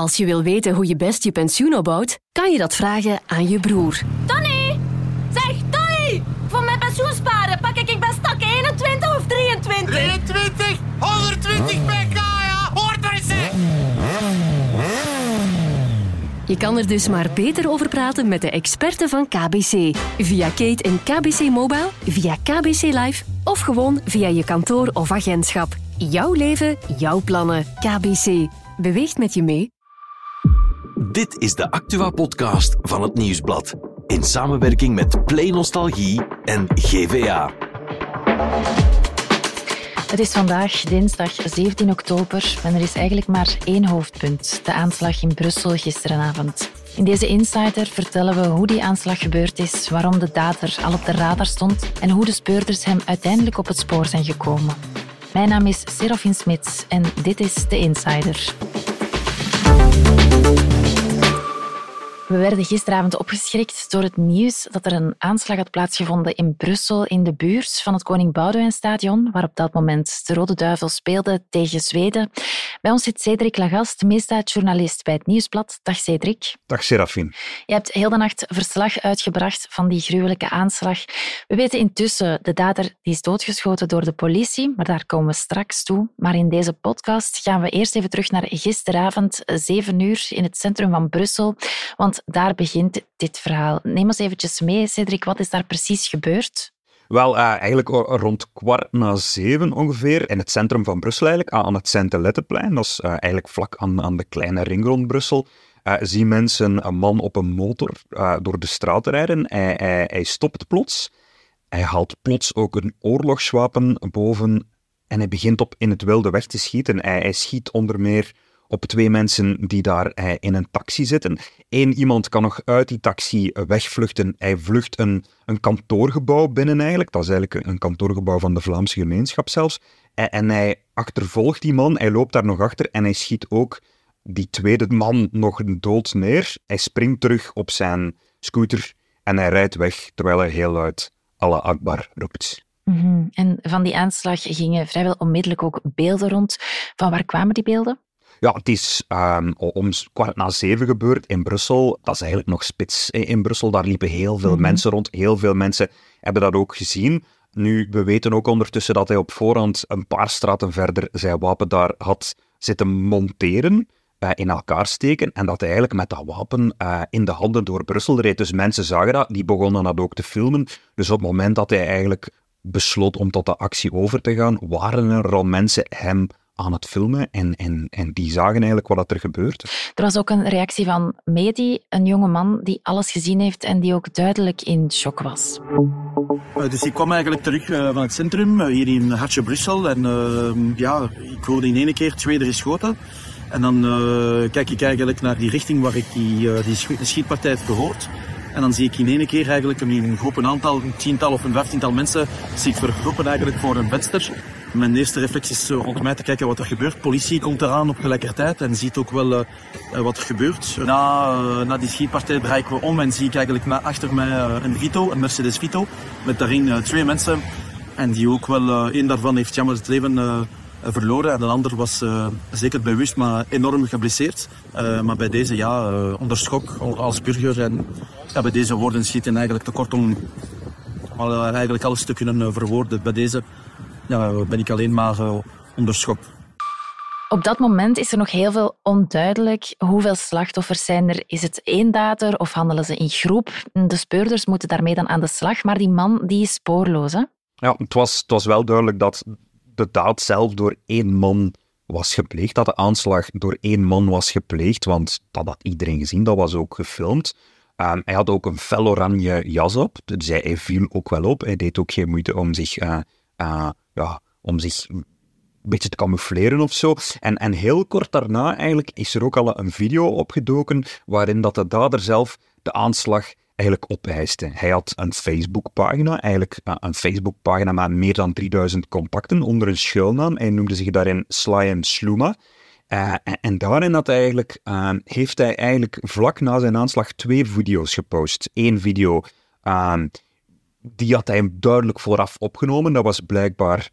Als je wil weten hoe je best je pensioen opbouwt, kan je dat vragen aan je broer. Tony! Zeg, Tony! Voor mijn pensioen sparen pak ik best stak 21 of 23? 23, 120 pk, ja! Hoort er eens, hè! Je kan er dus maar beter over praten met de experten van KBC. Via Kate en KBC Mobile, via KBC Live of gewoon via je kantoor of agentschap. Jouw leven, jouw plannen. KBC. Beweegt met je mee. Dit is de Actua-podcast van het Nieuwsblad. In samenwerking met Play Nostalgie en GVA. Het is vandaag dinsdag 17 oktober en er is eigenlijk maar één hoofdpunt: de aanslag in Brussel gisterenavond. In deze Insider vertellen we hoe die aanslag gebeurd is, waarom de dader al op de radar stond en hoe de speurders hem uiteindelijk op het spoor zijn gekomen. Mijn naam is Serafin Smits en dit is de Insider. We werden gisteravond opgeschrikt door het nieuws dat er een aanslag had plaatsgevonden in Brussel in de buurt van het Koning Boudewijnstadion, waar op dat moment de Rode Duivel speelde tegen Zweden. Bij ons zit Cedric Lagast, misdaadjournalist bij het Nieuwsblad. Dag Cedric. Dag Serafin. Je hebt heel de nacht verslag uitgebracht van die gruwelijke aanslag. We weten intussen, de dader die is doodgeschoten door de politie, maar daar komen we straks toe. Maar in deze podcast gaan we eerst even terug naar gisteravond, 7 uur, in het centrum van Brussel. Want daar begint dit verhaal. Neem ons eventjes mee, Cedric. Wat is daar precies gebeurd? Wel, uh, eigenlijk rond kwart na zeven ongeveer, in het centrum van Brussel eigenlijk, aan het Saint-Heletteplein, dat is uh, eigenlijk vlak aan, aan de kleine ring rond Brussel, uh, zien mensen een man op een motor door de straat rijden. Hij, hij, hij, stopt plots. Hij haalt plots ook een oorlogswapen boven en hij begint op in het wilde weg te schieten. Hij schiet onder meer op twee mensen die daar eh, in een taxi zitten. Eén iemand kan nog uit die taxi wegvluchten. Hij vlucht een, een kantoorgebouw binnen eigenlijk. Dat is eigenlijk een kantoorgebouw van de Vlaamse gemeenschap zelfs. En, en hij achtervolgt die man, hij loopt daar nog achter en hij schiet ook die tweede man nog dood neer. Hij springt terug op zijn scooter en hij rijdt weg terwijl hij heel luid Allah Akbar roept. Mm En van die aanslag gingen vrijwel onmiddellijk ook beelden rond. Van waar kwamen die beelden? Ja, het is um, om kwart na zeven gebeurd in Brussel. Dat is eigenlijk nog spits in Brussel. Daar liepen heel veel mhm. mensen rond. Heel veel mensen hebben dat ook gezien. Nu, we weten ook ondertussen dat hij op voorhand een paar straten verder zijn wapen daar had zitten monteren. Uh, in elkaar steken en dat hij eigenlijk met dat wapen uh, in de handen door Brussel reed. Dus mensen zagen dat, die begonnen dat ook te filmen. Dus op het moment dat hij eigenlijk besloot om tot de actie over te gaan, waren er al mensen hem aan het filmen en, en, en die zagen eigenlijk wat er gebeurt. Er was ook een reactie van Mehdi, een jonge man die alles gezien heeft en die ook duidelijk in shock was. Uh, dus ik kwam eigenlijk terug uh, van het centrum, uh, hier in Hartje Brussel. En ja, ik hoorde in één keer twee er schoten. En dan kijk ik eigenlijk naar die richting waar ik die, die schietpartij heb gehoord. En dan zie ik in één keer eigenlijk een groep, een aantal, een tiental of een vijftiental mensen zich vergroepen eigenlijk voor een venster. Mijn eerste reflex is rond mij te kijken wat er gebeurt. Politie komt eraan op gelijkertijd en ziet ook wel uh, wat er gebeurt. Na, na die schietpartij draai ik we om en zie ik eigenlijk na, achter mij een Vito, een Mercedes Vito, met daarin twee mensen. En die ook wel, één daarvan heeft jammer het leven verloren en de ander was zeker bewust, maar enorm geblesseerd. maar bij deze, ja, onder schok als burger en ja, bij deze woorden schieten eigenlijk te kort om eigenlijk alles te kunnen verwoorden. Bij deze ja, ben ik alleen maar uh, onder schok. Op dat moment is er nog heel veel onduidelijk. Hoeveel slachtoffers zijn er? Is het één dader of handelen ze in groep? De speurders moeten daarmee dan aan de slag, maar die man die is spoorloos. Hè? Ja, het was, het was wel duidelijk dat de daad zelf door één man was gepleegd. Dat de aanslag door één man was gepleegd, want dat had iedereen gezien, dat was ook gefilmd. Um, hij had ook een fel oranje jas op, dus hij, viel ook wel op. Hij deed ook geen moeite om zich uh, uh, ja, om zich een beetje te camoufleren of zo. En, en heel kort daarna eigenlijk is er ook al een video opgedoken waarin dat de dader zelf de aanslag eigenlijk opeiste. Hij had een Facebookpagina, eigenlijk uh, een Facebookpagina met meer dan 3000 contacten onder een schuilnaam. Hij noemde zich daarin en Sluma. Uh, en, daarin had hij eigenlijk, uh, heeft hij eigenlijk vlak na zijn aanslag twee video's gepost. Eén video die had hij duidelijk vooraf opgenomen. Dat was blijkbaar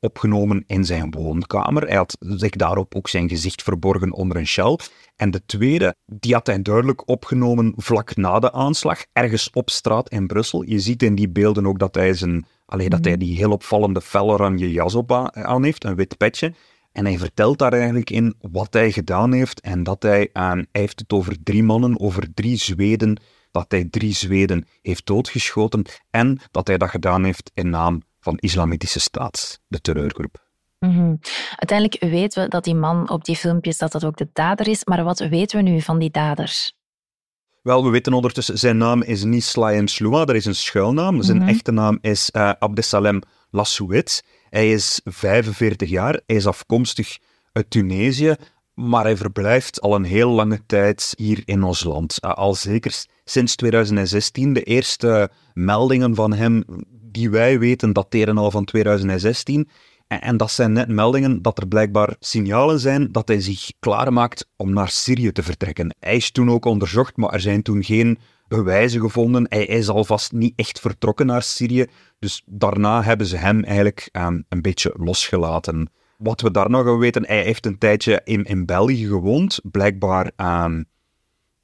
opgenomen in zijn woonkamer. Hij had zich daarop ook zijn gezicht verborgen onder een shell. En de tweede, die had hij duidelijk opgenomen vlak na de aanslag, ergens op straat in Brussel. Je ziet in die beelden ook dat hij, zijn, alleen, dat hij die heel opvallende fel oranje jas op aan heeft, een wit petje. En hij vertelt daar eigenlijk in wat hij gedaan heeft en dat hij, aan, hij heeft het over drie mannen, over drie Zweden, dat hij drie Zweden heeft doodgeschoten en dat hij dat gedaan heeft in naam van Islamitische Staat, de terreurgroep. Mhm. Uiteindelijk weten we dat die man op die filmpjes dat dat ook de dader is, maar wat weten we nu van die dader? Wel, we weten ondertussen, zijn naam is niet Sloua, dat is een schuilnaam. Zijn mhm. echte naam is uh, Abdesalem Lassouet. Hij is 45 jaar, hij is afkomstig uit Tunesië, maar hij verblijft al een heel lange tijd hier in ons land. Uh, al zeker sinds 2016. De eerste meldingen van hem die wij weten dateren al van 2016. En, en, dat zijn net meldingen dat er blijkbaar signalen zijn dat hij zich klaarmaakt om naar Syrië te vertrekken. Hij is toen ook onderzocht, maar er zijn toen geen bewijzen gevonden. Hij is alvast niet echt vertrokken naar Syrië. Dus daarna hebben ze hem eigenlijk um, een beetje losgelaten. Wat we daar nog weten, hij heeft een tijdje in, in België gewoond. Blijkbaar um,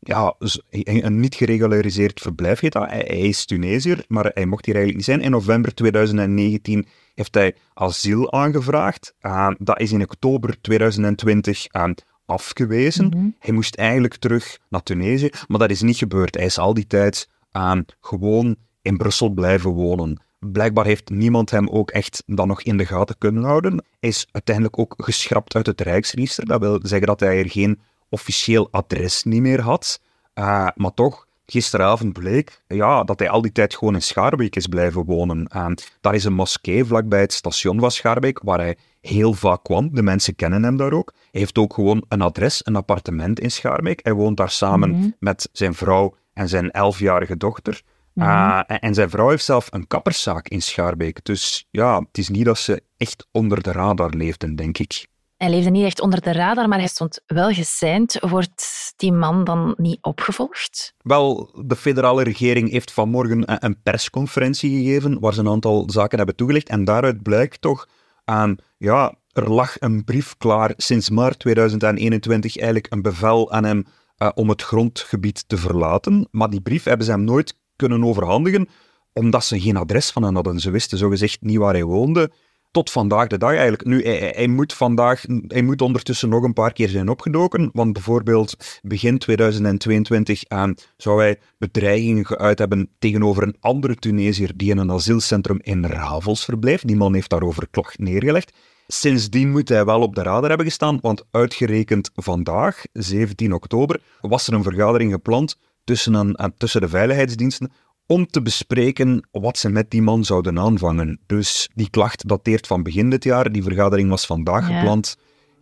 ja, een niet geregulariseerd verblijf heet dat. Hij, is Tunesiër, maar hij mocht hier eigenlijk niet zijn. In november 2019 heeft hij asiel aangevraagd. Uh, dat is in oktober 2020 uh, afgewezen. Mhm. Hij moest eigenlijk terug naar Tunesië, maar dat is niet gebeurd. Hij is al die tijd uh, gewoon in Brussel blijven wonen. Blijkbaar heeft niemand hem ook echt dan nog in de gaten kunnen houden. Hij is uiteindelijk ook geschrapt uit het Rijksregister. Dat wil zeggen dat hij er geen officieel adres niet meer had. Uh, maar toch, gisteravond bleek ja, dat hij al die tijd gewoon in Schaarbeek is blijven wonen. Uh, daar is een moskee vlakbij het station van Schaarbeek, waar hij heel vaak kwam. De mensen kennen hem daar ook. Hij heeft ook gewoon een adres, een appartement in Schaarbeek. Hij woont daar samen mhm. met zijn vrouw en zijn elfjarige dochter. Uh, en zijn vrouw heeft zelf een kapperszaak in Schaarbeek. Dus ja, het is niet dat ze echt onder de radar leefden, denk ik. Hij leefde niet echt onder de radar, maar hij stond wel geseind. Wordt die man dan niet opgevolgd? Wel, de federale regering heeft vanmorgen een persconferentie gegeven waar ze een aantal zaken hebben toegelicht. En daaruit blijkt toch aan, ja, er lag een brief klaar sinds maart 2021, eigenlijk een bevel aan hem uh, om het grondgebied te verlaten. Maar die brief hebben ze hem nooit kunnen overhandigen, omdat ze geen adres van hem hadden. Ze wisten zogezegd niet waar hij woonde tot vandaag de dag eigenlijk. Nu, hij, moet vandaag, moet ondertussen nog een paar keer zijn opgedoken, want bijvoorbeeld begin 2022 aan zou hij bedreigingen geuit hebben tegenover een andere Tunesiër die in een asielcentrum in Ravels verblijft. Die man heeft daarover klacht neergelegd. Sindsdien moet hij wel op de radar hebben gestaan, want uitgerekend vandaag, 17 oktober, was er een vergadering gepland tussen, tussen de veiligheidsdiensten om te bespreken wat ze met die man zouden aanvangen. Dus die klacht dateert van begin dit jaar, die vergadering was vandaag gepland.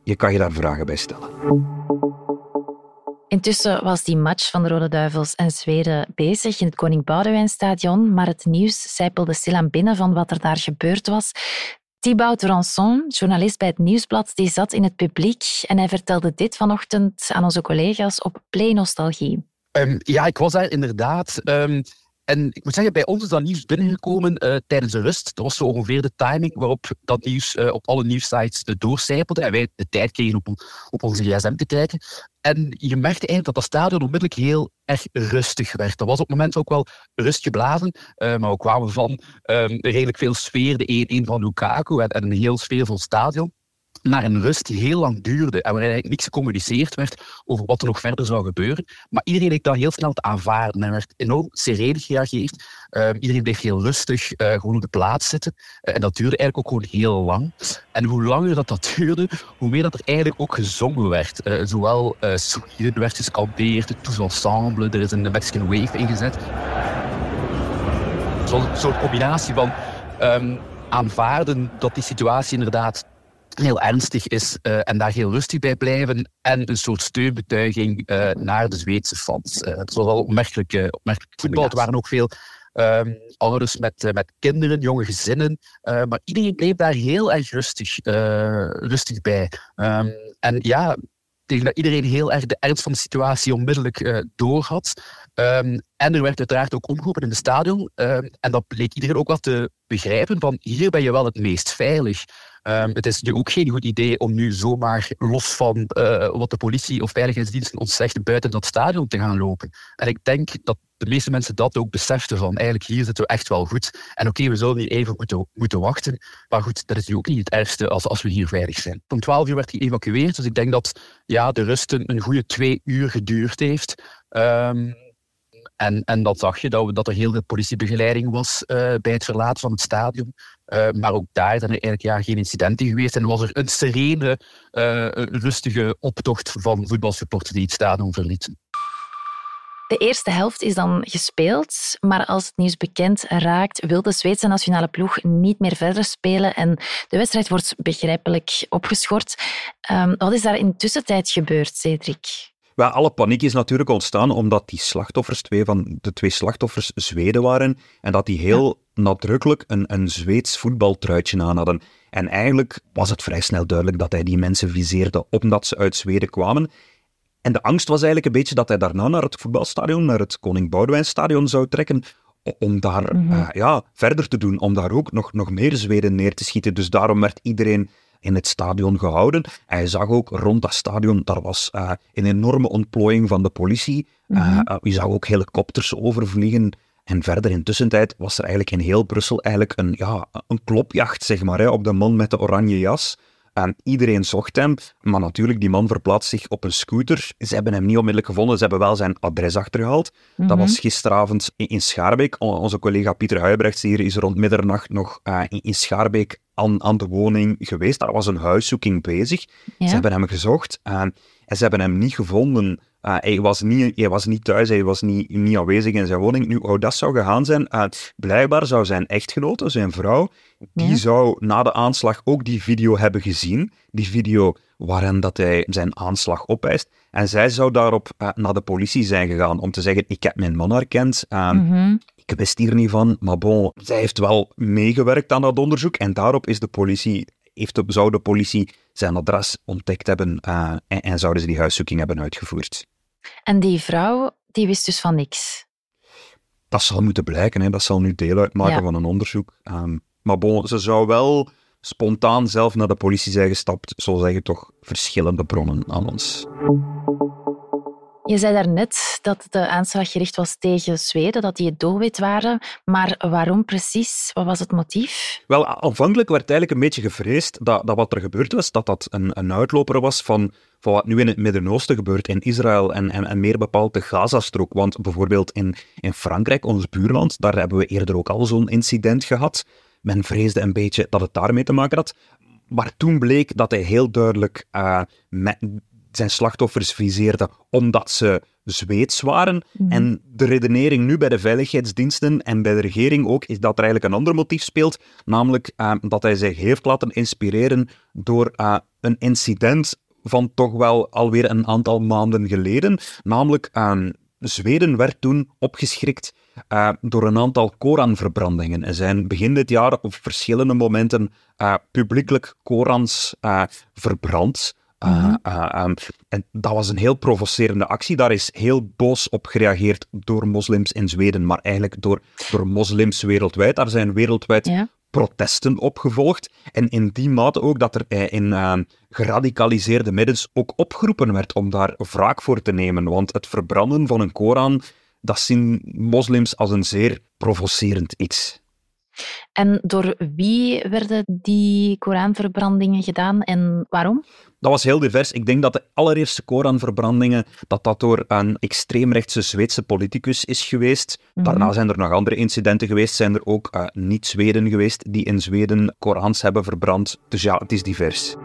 Je kan je daar vragen bij stellen. Intussen was die match van de Rode Duivels en Zweden bezig in het Koning Boudewijnstadion, maar het nieuws zijpelde stilaan binnen van wat er daar gebeurd was. Thibaut Ranson, journalist bij het Nieuwsblad, die zat in het publiek en hij vertelde dit vanochtend aan onze collega's op Play Nostalgie. Um, ja, ik was daar inderdaad. Um, en ik moet zeggen, bij ons is dat nieuws binnengekomen uh, tijdens de rust. Dat was zo ongeveer de timing waarop dat nieuws uh, op alle nieuwsites uh, doorcijpelde en wij de tijd kregen op, op onze gsm te kijken. En je merkte eigenlijk dat dat stadion onmiddellijk heel erg rustig werd. Dat was op het moment ook wel rust geblazen, maar we kwamen van um, redelijk veel sfeer, de 1-1 van Lukaku en, en een heel sfeervol stadion naar een rust die heel lang duurde en waarin eigenlijk niks gecommuniceerd werd over wat er nog verder zou gebeuren. Maar iedereen leek dat heel snel te aanvaarden en werd enorm sereen gereageerd. Uh, iedereen bleef heel rustig uh, gewoon op de plaats zitten. Uh, en dat duurde eigenlijk ook gewoon heel lang. En hoe langer dat, dat duurde, hoe meer dat er eigenlijk ook gezongen werd. zowel uh, Sweden werd gescaldeerd, Tous Ensemble, er is een Mexican Wave ingezet. Zo'n soort combinatie van um, aanvaarden dat die situatie inderdaad heel ernstig is uh, en daar heel rustig bij blijven. En een soort steunbetuiging uh, naar de Zweedse fans. Uh, het was wel opmerkelijk, opmerkelijk voetbal. Er waren ook veel um, ouders met, met kinderen, jonge gezinnen. maar iedereen bleef daar heel erg rustig, rustig bij. Um, en ja, tegen dat iedereen heel erg de ernst van de situatie onmiddellijk door had. Ehm, en er werd uiteraard ook omgeroepen in het stadion. Ehm, en dat bleek iedereen ook wel te begrijpen van hier ben je wel het meest veilig. Um, het is nu ook geen goed idee om nu zomaar los van uh, wat de politie of veiligheidsdiensten ons zegt buiten dat stadion te gaan lopen. En ik denk dat de meeste mensen dat ook beseften van eigenlijk hier zitten we echt wel goed. En oké, we zullen hier even moeten, moeten wachten. Maar goed, dat is nu ook niet het ergste als, als we hier veilig zijn. Om 12 uur werd geëvacueerd, dus ik denk dat ja, de rust een, goede twee uur geduurd heeft. En, en dat zag je, dat, dat er heel veel politiebegeleiding was uh, bij het verlaten van het stadion. Uh, maar ook daar zijn er eigenlijk ja, geen incidenten geweest. En was er een serene, uh, rustige optocht van voetbalsupporters die het stadion verlieten. De eerste helft is dan gespeeld, maar als het nieuws bekend raakt, wil de Zweedse nationale ploeg niet meer verder spelen en de wedstrijd wordt begrijpelijk opgeschort. Um, wat is daar in tussentijd gebeurd, Cedric? Wel, alle paniek is natuurlijk ontstaan omdat die slachtoffers, twee van de twee slachtoffers, Zweden waren en dat die heel nadrukkelijk een, een Zweeds voetbaltruitje aan hadden. En eigenlijk was het vrij snel duidelijk dat hij die mensen viseerde omdat ze uit Zweden kwamen. En de angst was eigenlijk een beetje dat hij daarna naar het voetbalstadion, naar het Koning Boudewijnstadion zou trekken, om daar mm -hmm. uh, ja, verder te doen, om daar ook nog, nog meer Zweden neer te schieten. Dus daarom werd iedereen in het stadion gehouden. En je zag ook rond dat stadion, daar was uh, een enorme ontplooiing van de politie. Mm -hmm. uh, je zag ook helikopters overvliegen. En verder in tussentijd was er eigenlijk in heel Brussel eigenlijk een, ja, een klopjacht zeg maar, hè, op de man met de oranje jas. En iedereen zocht hem, maar natuurlijk, die man verplaatst zich op een scooter. Ze hebben hem niet onmiddellijk gevonden, ze hebben wel zijn adres achtergehaald. Mm -hmm. Dat was gisteravond in, Schaarbeek. Onze collega Pieter Huibrechts hier is rond middernacht nog uh, in, in Schaarbeek aan, aan, de woning geweest. Daar was een huiszoeking bezig. Ja. Ze hebben hem gezocht uh, en ze hebben hem niet gevonden. Uh, hij, was niet, hij was niet thuis, hij was niet, niet aanwezig in zijn woning. Nu, hoe dat zou gegaan zijn, uh, blijkbaar zou zijn echtgenote, zijn vrouw, die ja. zou na de aanslag ook die video hebben gezien. Die video waarin dat hij zijn aanslag opeist. En zij zou daarop uh, naar de politie zijn gegaan om te zeggen, ik heb mijn man herkend. Mm -hmm. Ik wist hier niet van, maar bon, zij heeft wel meegewerkt aan dat onderzoek en daarop is de politie heeft de, zou de politie zijn adres ontdekt hebben uh, en, en, zouden ze die huiszoeking hebben uitgevoerd. En die vrouw, die wist dus van niks? Dat zal moeten blijken, hè. dat zal nu deel uitmaken ja. van een onderzoek. Um, maar bon, ze zou wel spontaan zelf naar de politie zijn gestapt, zo zeggen toch verschillende bronnen aan ons. Je zei daarnet dat de aanslag gericht was tegen Zweden, dat die het doelwit waren. Maar waarom precies? Wat was het motief? Wel, aanvankelijk werd eigenlijk een beetje gevreesd dat, dat wat er gebeurd was, dat dat een, een uitloper was van, van wat nu in het Midden-Oosten gebeurt, in Israël en, en, en meer bepaald de Gazastrook. Want bijvoorbeeld in, in Frankrijk, ons buurland, daar hebben we eerder ook al zo'n incident gehad. Men vreesde een beetje dat het daarmee te maken had. Maar toen bleek dat hij heel duidelijk uh, met, zijn slachtoffers viseerde omdat ze Zweeds waren. Mm. En de redenering nu bij de veiligheidsdiensten en bij de regering ook, is dat er eigenlijk een ander motief speelt, namelijk uh, dat hij zich heeft laten inspireren door uh, een incident van toch wel alweer een aantal maanden geleden. Namelijk, uh, Zweden werd toen opgeschrikt uh, door een aantal Koranverbrandingen. Er zijn begin dit jaar op verschillende momenten uh, publiekelijk Korans uh, verbrand. Mm-hmm. Um, en dat was een heel provocerende actie. Daar is heel boos op gereageerd door moslims in Zweden, maar eigenlijk door, door moslims wereldwijd. Daar zijn wereldwijd ja. protesten opgevolgd. En in die mate ook dat er in geradicaliseerde middens ook opgeroepen werd om daar wraak voor te nemen. Want het verbranden van een Koran dat zien moslims als een zeer provocerend iets. En door wie werden die Koranverbrandingen gedaan en waarom? Dat was heel divers. Ik denk dat de allereerste Koranverbrandingen dat dat door een extreemrechtse Zweedse politicus is geweest. Mm -hmm. Daarna zijn er nog andere incidenten geweest. Zijn er ook uh, niet-Zweden geweest die in Zweden Korans hebben verbrand. Dus ja, het is divers.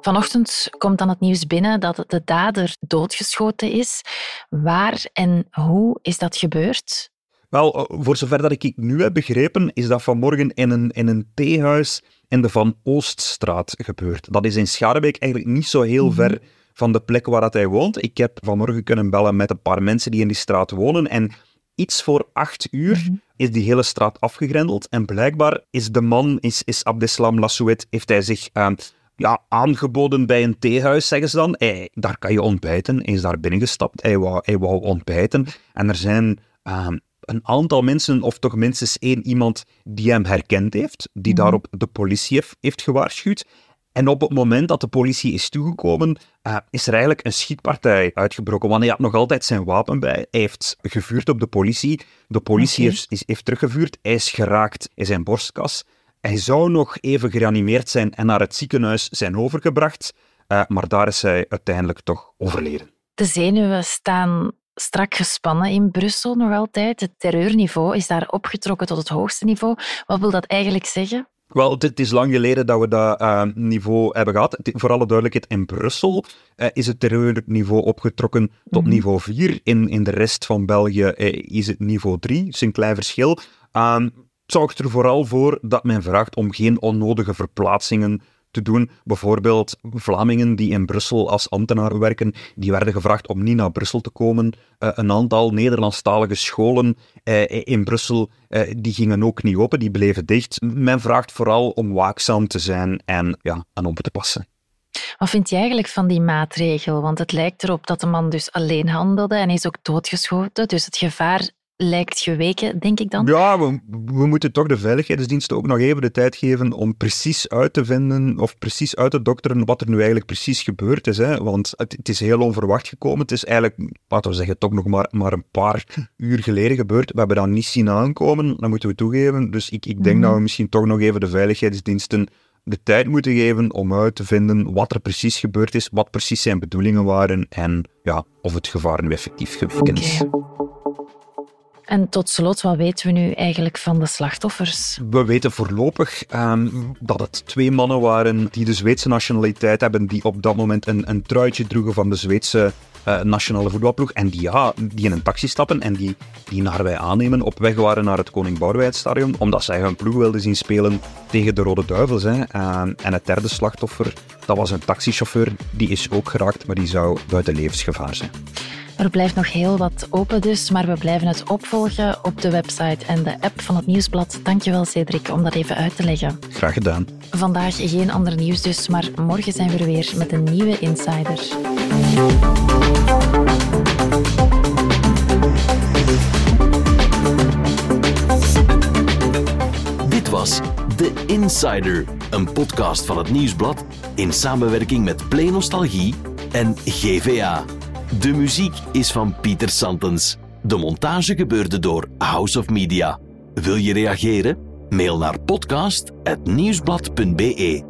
Vanochtend komt dan het nieuws binnen dat de dader doodgeschoten is. Waar en hoe is dat gebeurd? Wel, eh, voor zover dat ik nu heb begrepen, is dat vanmorgen in een, in een theehuis in de Van Ooststraat gebeurd. Dat is in Schaarbeek eigenlijk niet zo heel mm -hmm. ver van de plek waar dat hij woont. Ik heb vanmorgen kunnen bellen met een paar mensen die in die straat wonen en iets voor acht uur mm -hmm. is die hele straat afgegrendeld en blijkbaar is de man, is, is Abdeslam Lassouet, heeft hij zich uh, ja, aangeboden bij een theehuis, zeggen ze dan. Hij, daar kan je ontbijten. Hij is daar binnengestapt. Hij wou, hij wou ontbijten. En er zijn ehm, een aantal mensen, of toch minstens één iemand, die hem herkend heeft, die daarop de politie heeft, heeft gewaarschuwd. En op het moment dat de politie is toegekomen, eh, is er eigenlijk een schietpartij uitgebroken. Want hij had nog altijd zijn wapen bij. Hij heeft gevuurd op de politie. De politie heeft, is, heeft teruggevuurd. Hij is geraakt in zijn borstkas. Hij zou nog even gereanimeerd zijn en naar het ziekenhuis zijn overgebracht. eh, maar daar is hij uiteindelijk toch overleden. De zenuwen staan strak gespannen in Brussel nog altijd. Het terreurniveau is daar opgetrokken tot het hoogste niveau. Wat wil dat eigenlijk zeggen? Wel, het, is lang geleden dat we dat eh, niveau hebben gehad. Voor alle duidelijkheid, in Brussel eh, is het terreurniveau opgetrokken tot Mhm. niveau 4. In, in de rest van België eh, is het niveau 3. Dat is een klein verschil. Ehm, het zorgt er vooral voor dat men vraagt om geen onnodige verplaatsingen te doen. Bijvoorbeeld Vlamingen die in Brussel als ambtenaren werken, die werden gevraagd om niet naar Brussel te komen. Eh, een aantal Nederlandstalige scholen eh, in Brussel, eh, die gingen ook niet open, die bleven dicht. Men vraagt vooral om waakzaam te zijn en ja, aan op te passen. Wat vind je eigenlijk van die maatregel? Want het lijkt erop dat de man dus alleen handelde en is ook doodgeschoten. Dus het gevaar lijkt geweken, denk ik dan. Ja, we, we moeten toch de veiligheidsdiensten ook nog even de tijd geven om precies uit te vinden of precies uit te dokteren wat er nu eigenlijk precies gebeurd is. Hè? Want het, het is heel onverwacht gekomen. Het is eigenlijk, laten we zeggen, toch nog maar, maar een paar uur geleden gebeurd. We hebben dat niet zien aankomen, dat moeten we toegeven. Dus ik, ik denk Mhm. dat we misschien toch nog even de veiligheidsdiensten de tijd moeten geven om uit te vinden wat er precies gebeurd is, wat precies zijn bedoelingen waren en ja, of het gevaar nu effectief geweken is. En tot slot, wat weten we nu eigenlijk van de slachtoffers? We weten voorlopig ehm, dat het twee mannen waren die de Zweedse nationaliteit hebben, die op dat moment een, een truitje droegen van de Zweedse eh, nationale voetbalploeg. En die, ja, die in een taxi stappen en die, die naar wij aannemen op weg waren naar het Koning Boudewijn Stadion, omdat zij hun ploeg wilden zien spelen tegen de Rode Duivels. Hè. Ehm, en het derde slachtoffer, dat was een taxichauffeur, die is ook geraakt, maar die zou buiten levensgevaar zijn. Er blijft nog heel wat open dus, maar we blijven het opvolgen op de website en de app van het Nieuwsblad. Dankjewel Cedric om dat even uit te leggen. Graag gedaan. Vandaag geen ander nieuws dus, maar morgen zijn we er weer met een nieuwe Insider. Dit was The Insider, een podcast van het Nieuwsblad in samenwerking met Play Nostalgie en GVA. De muziek is van Pieter Santens. De montage gebeurde door House of Media. Wil je reageren? Mail naar podcast.nieuwsblad.be.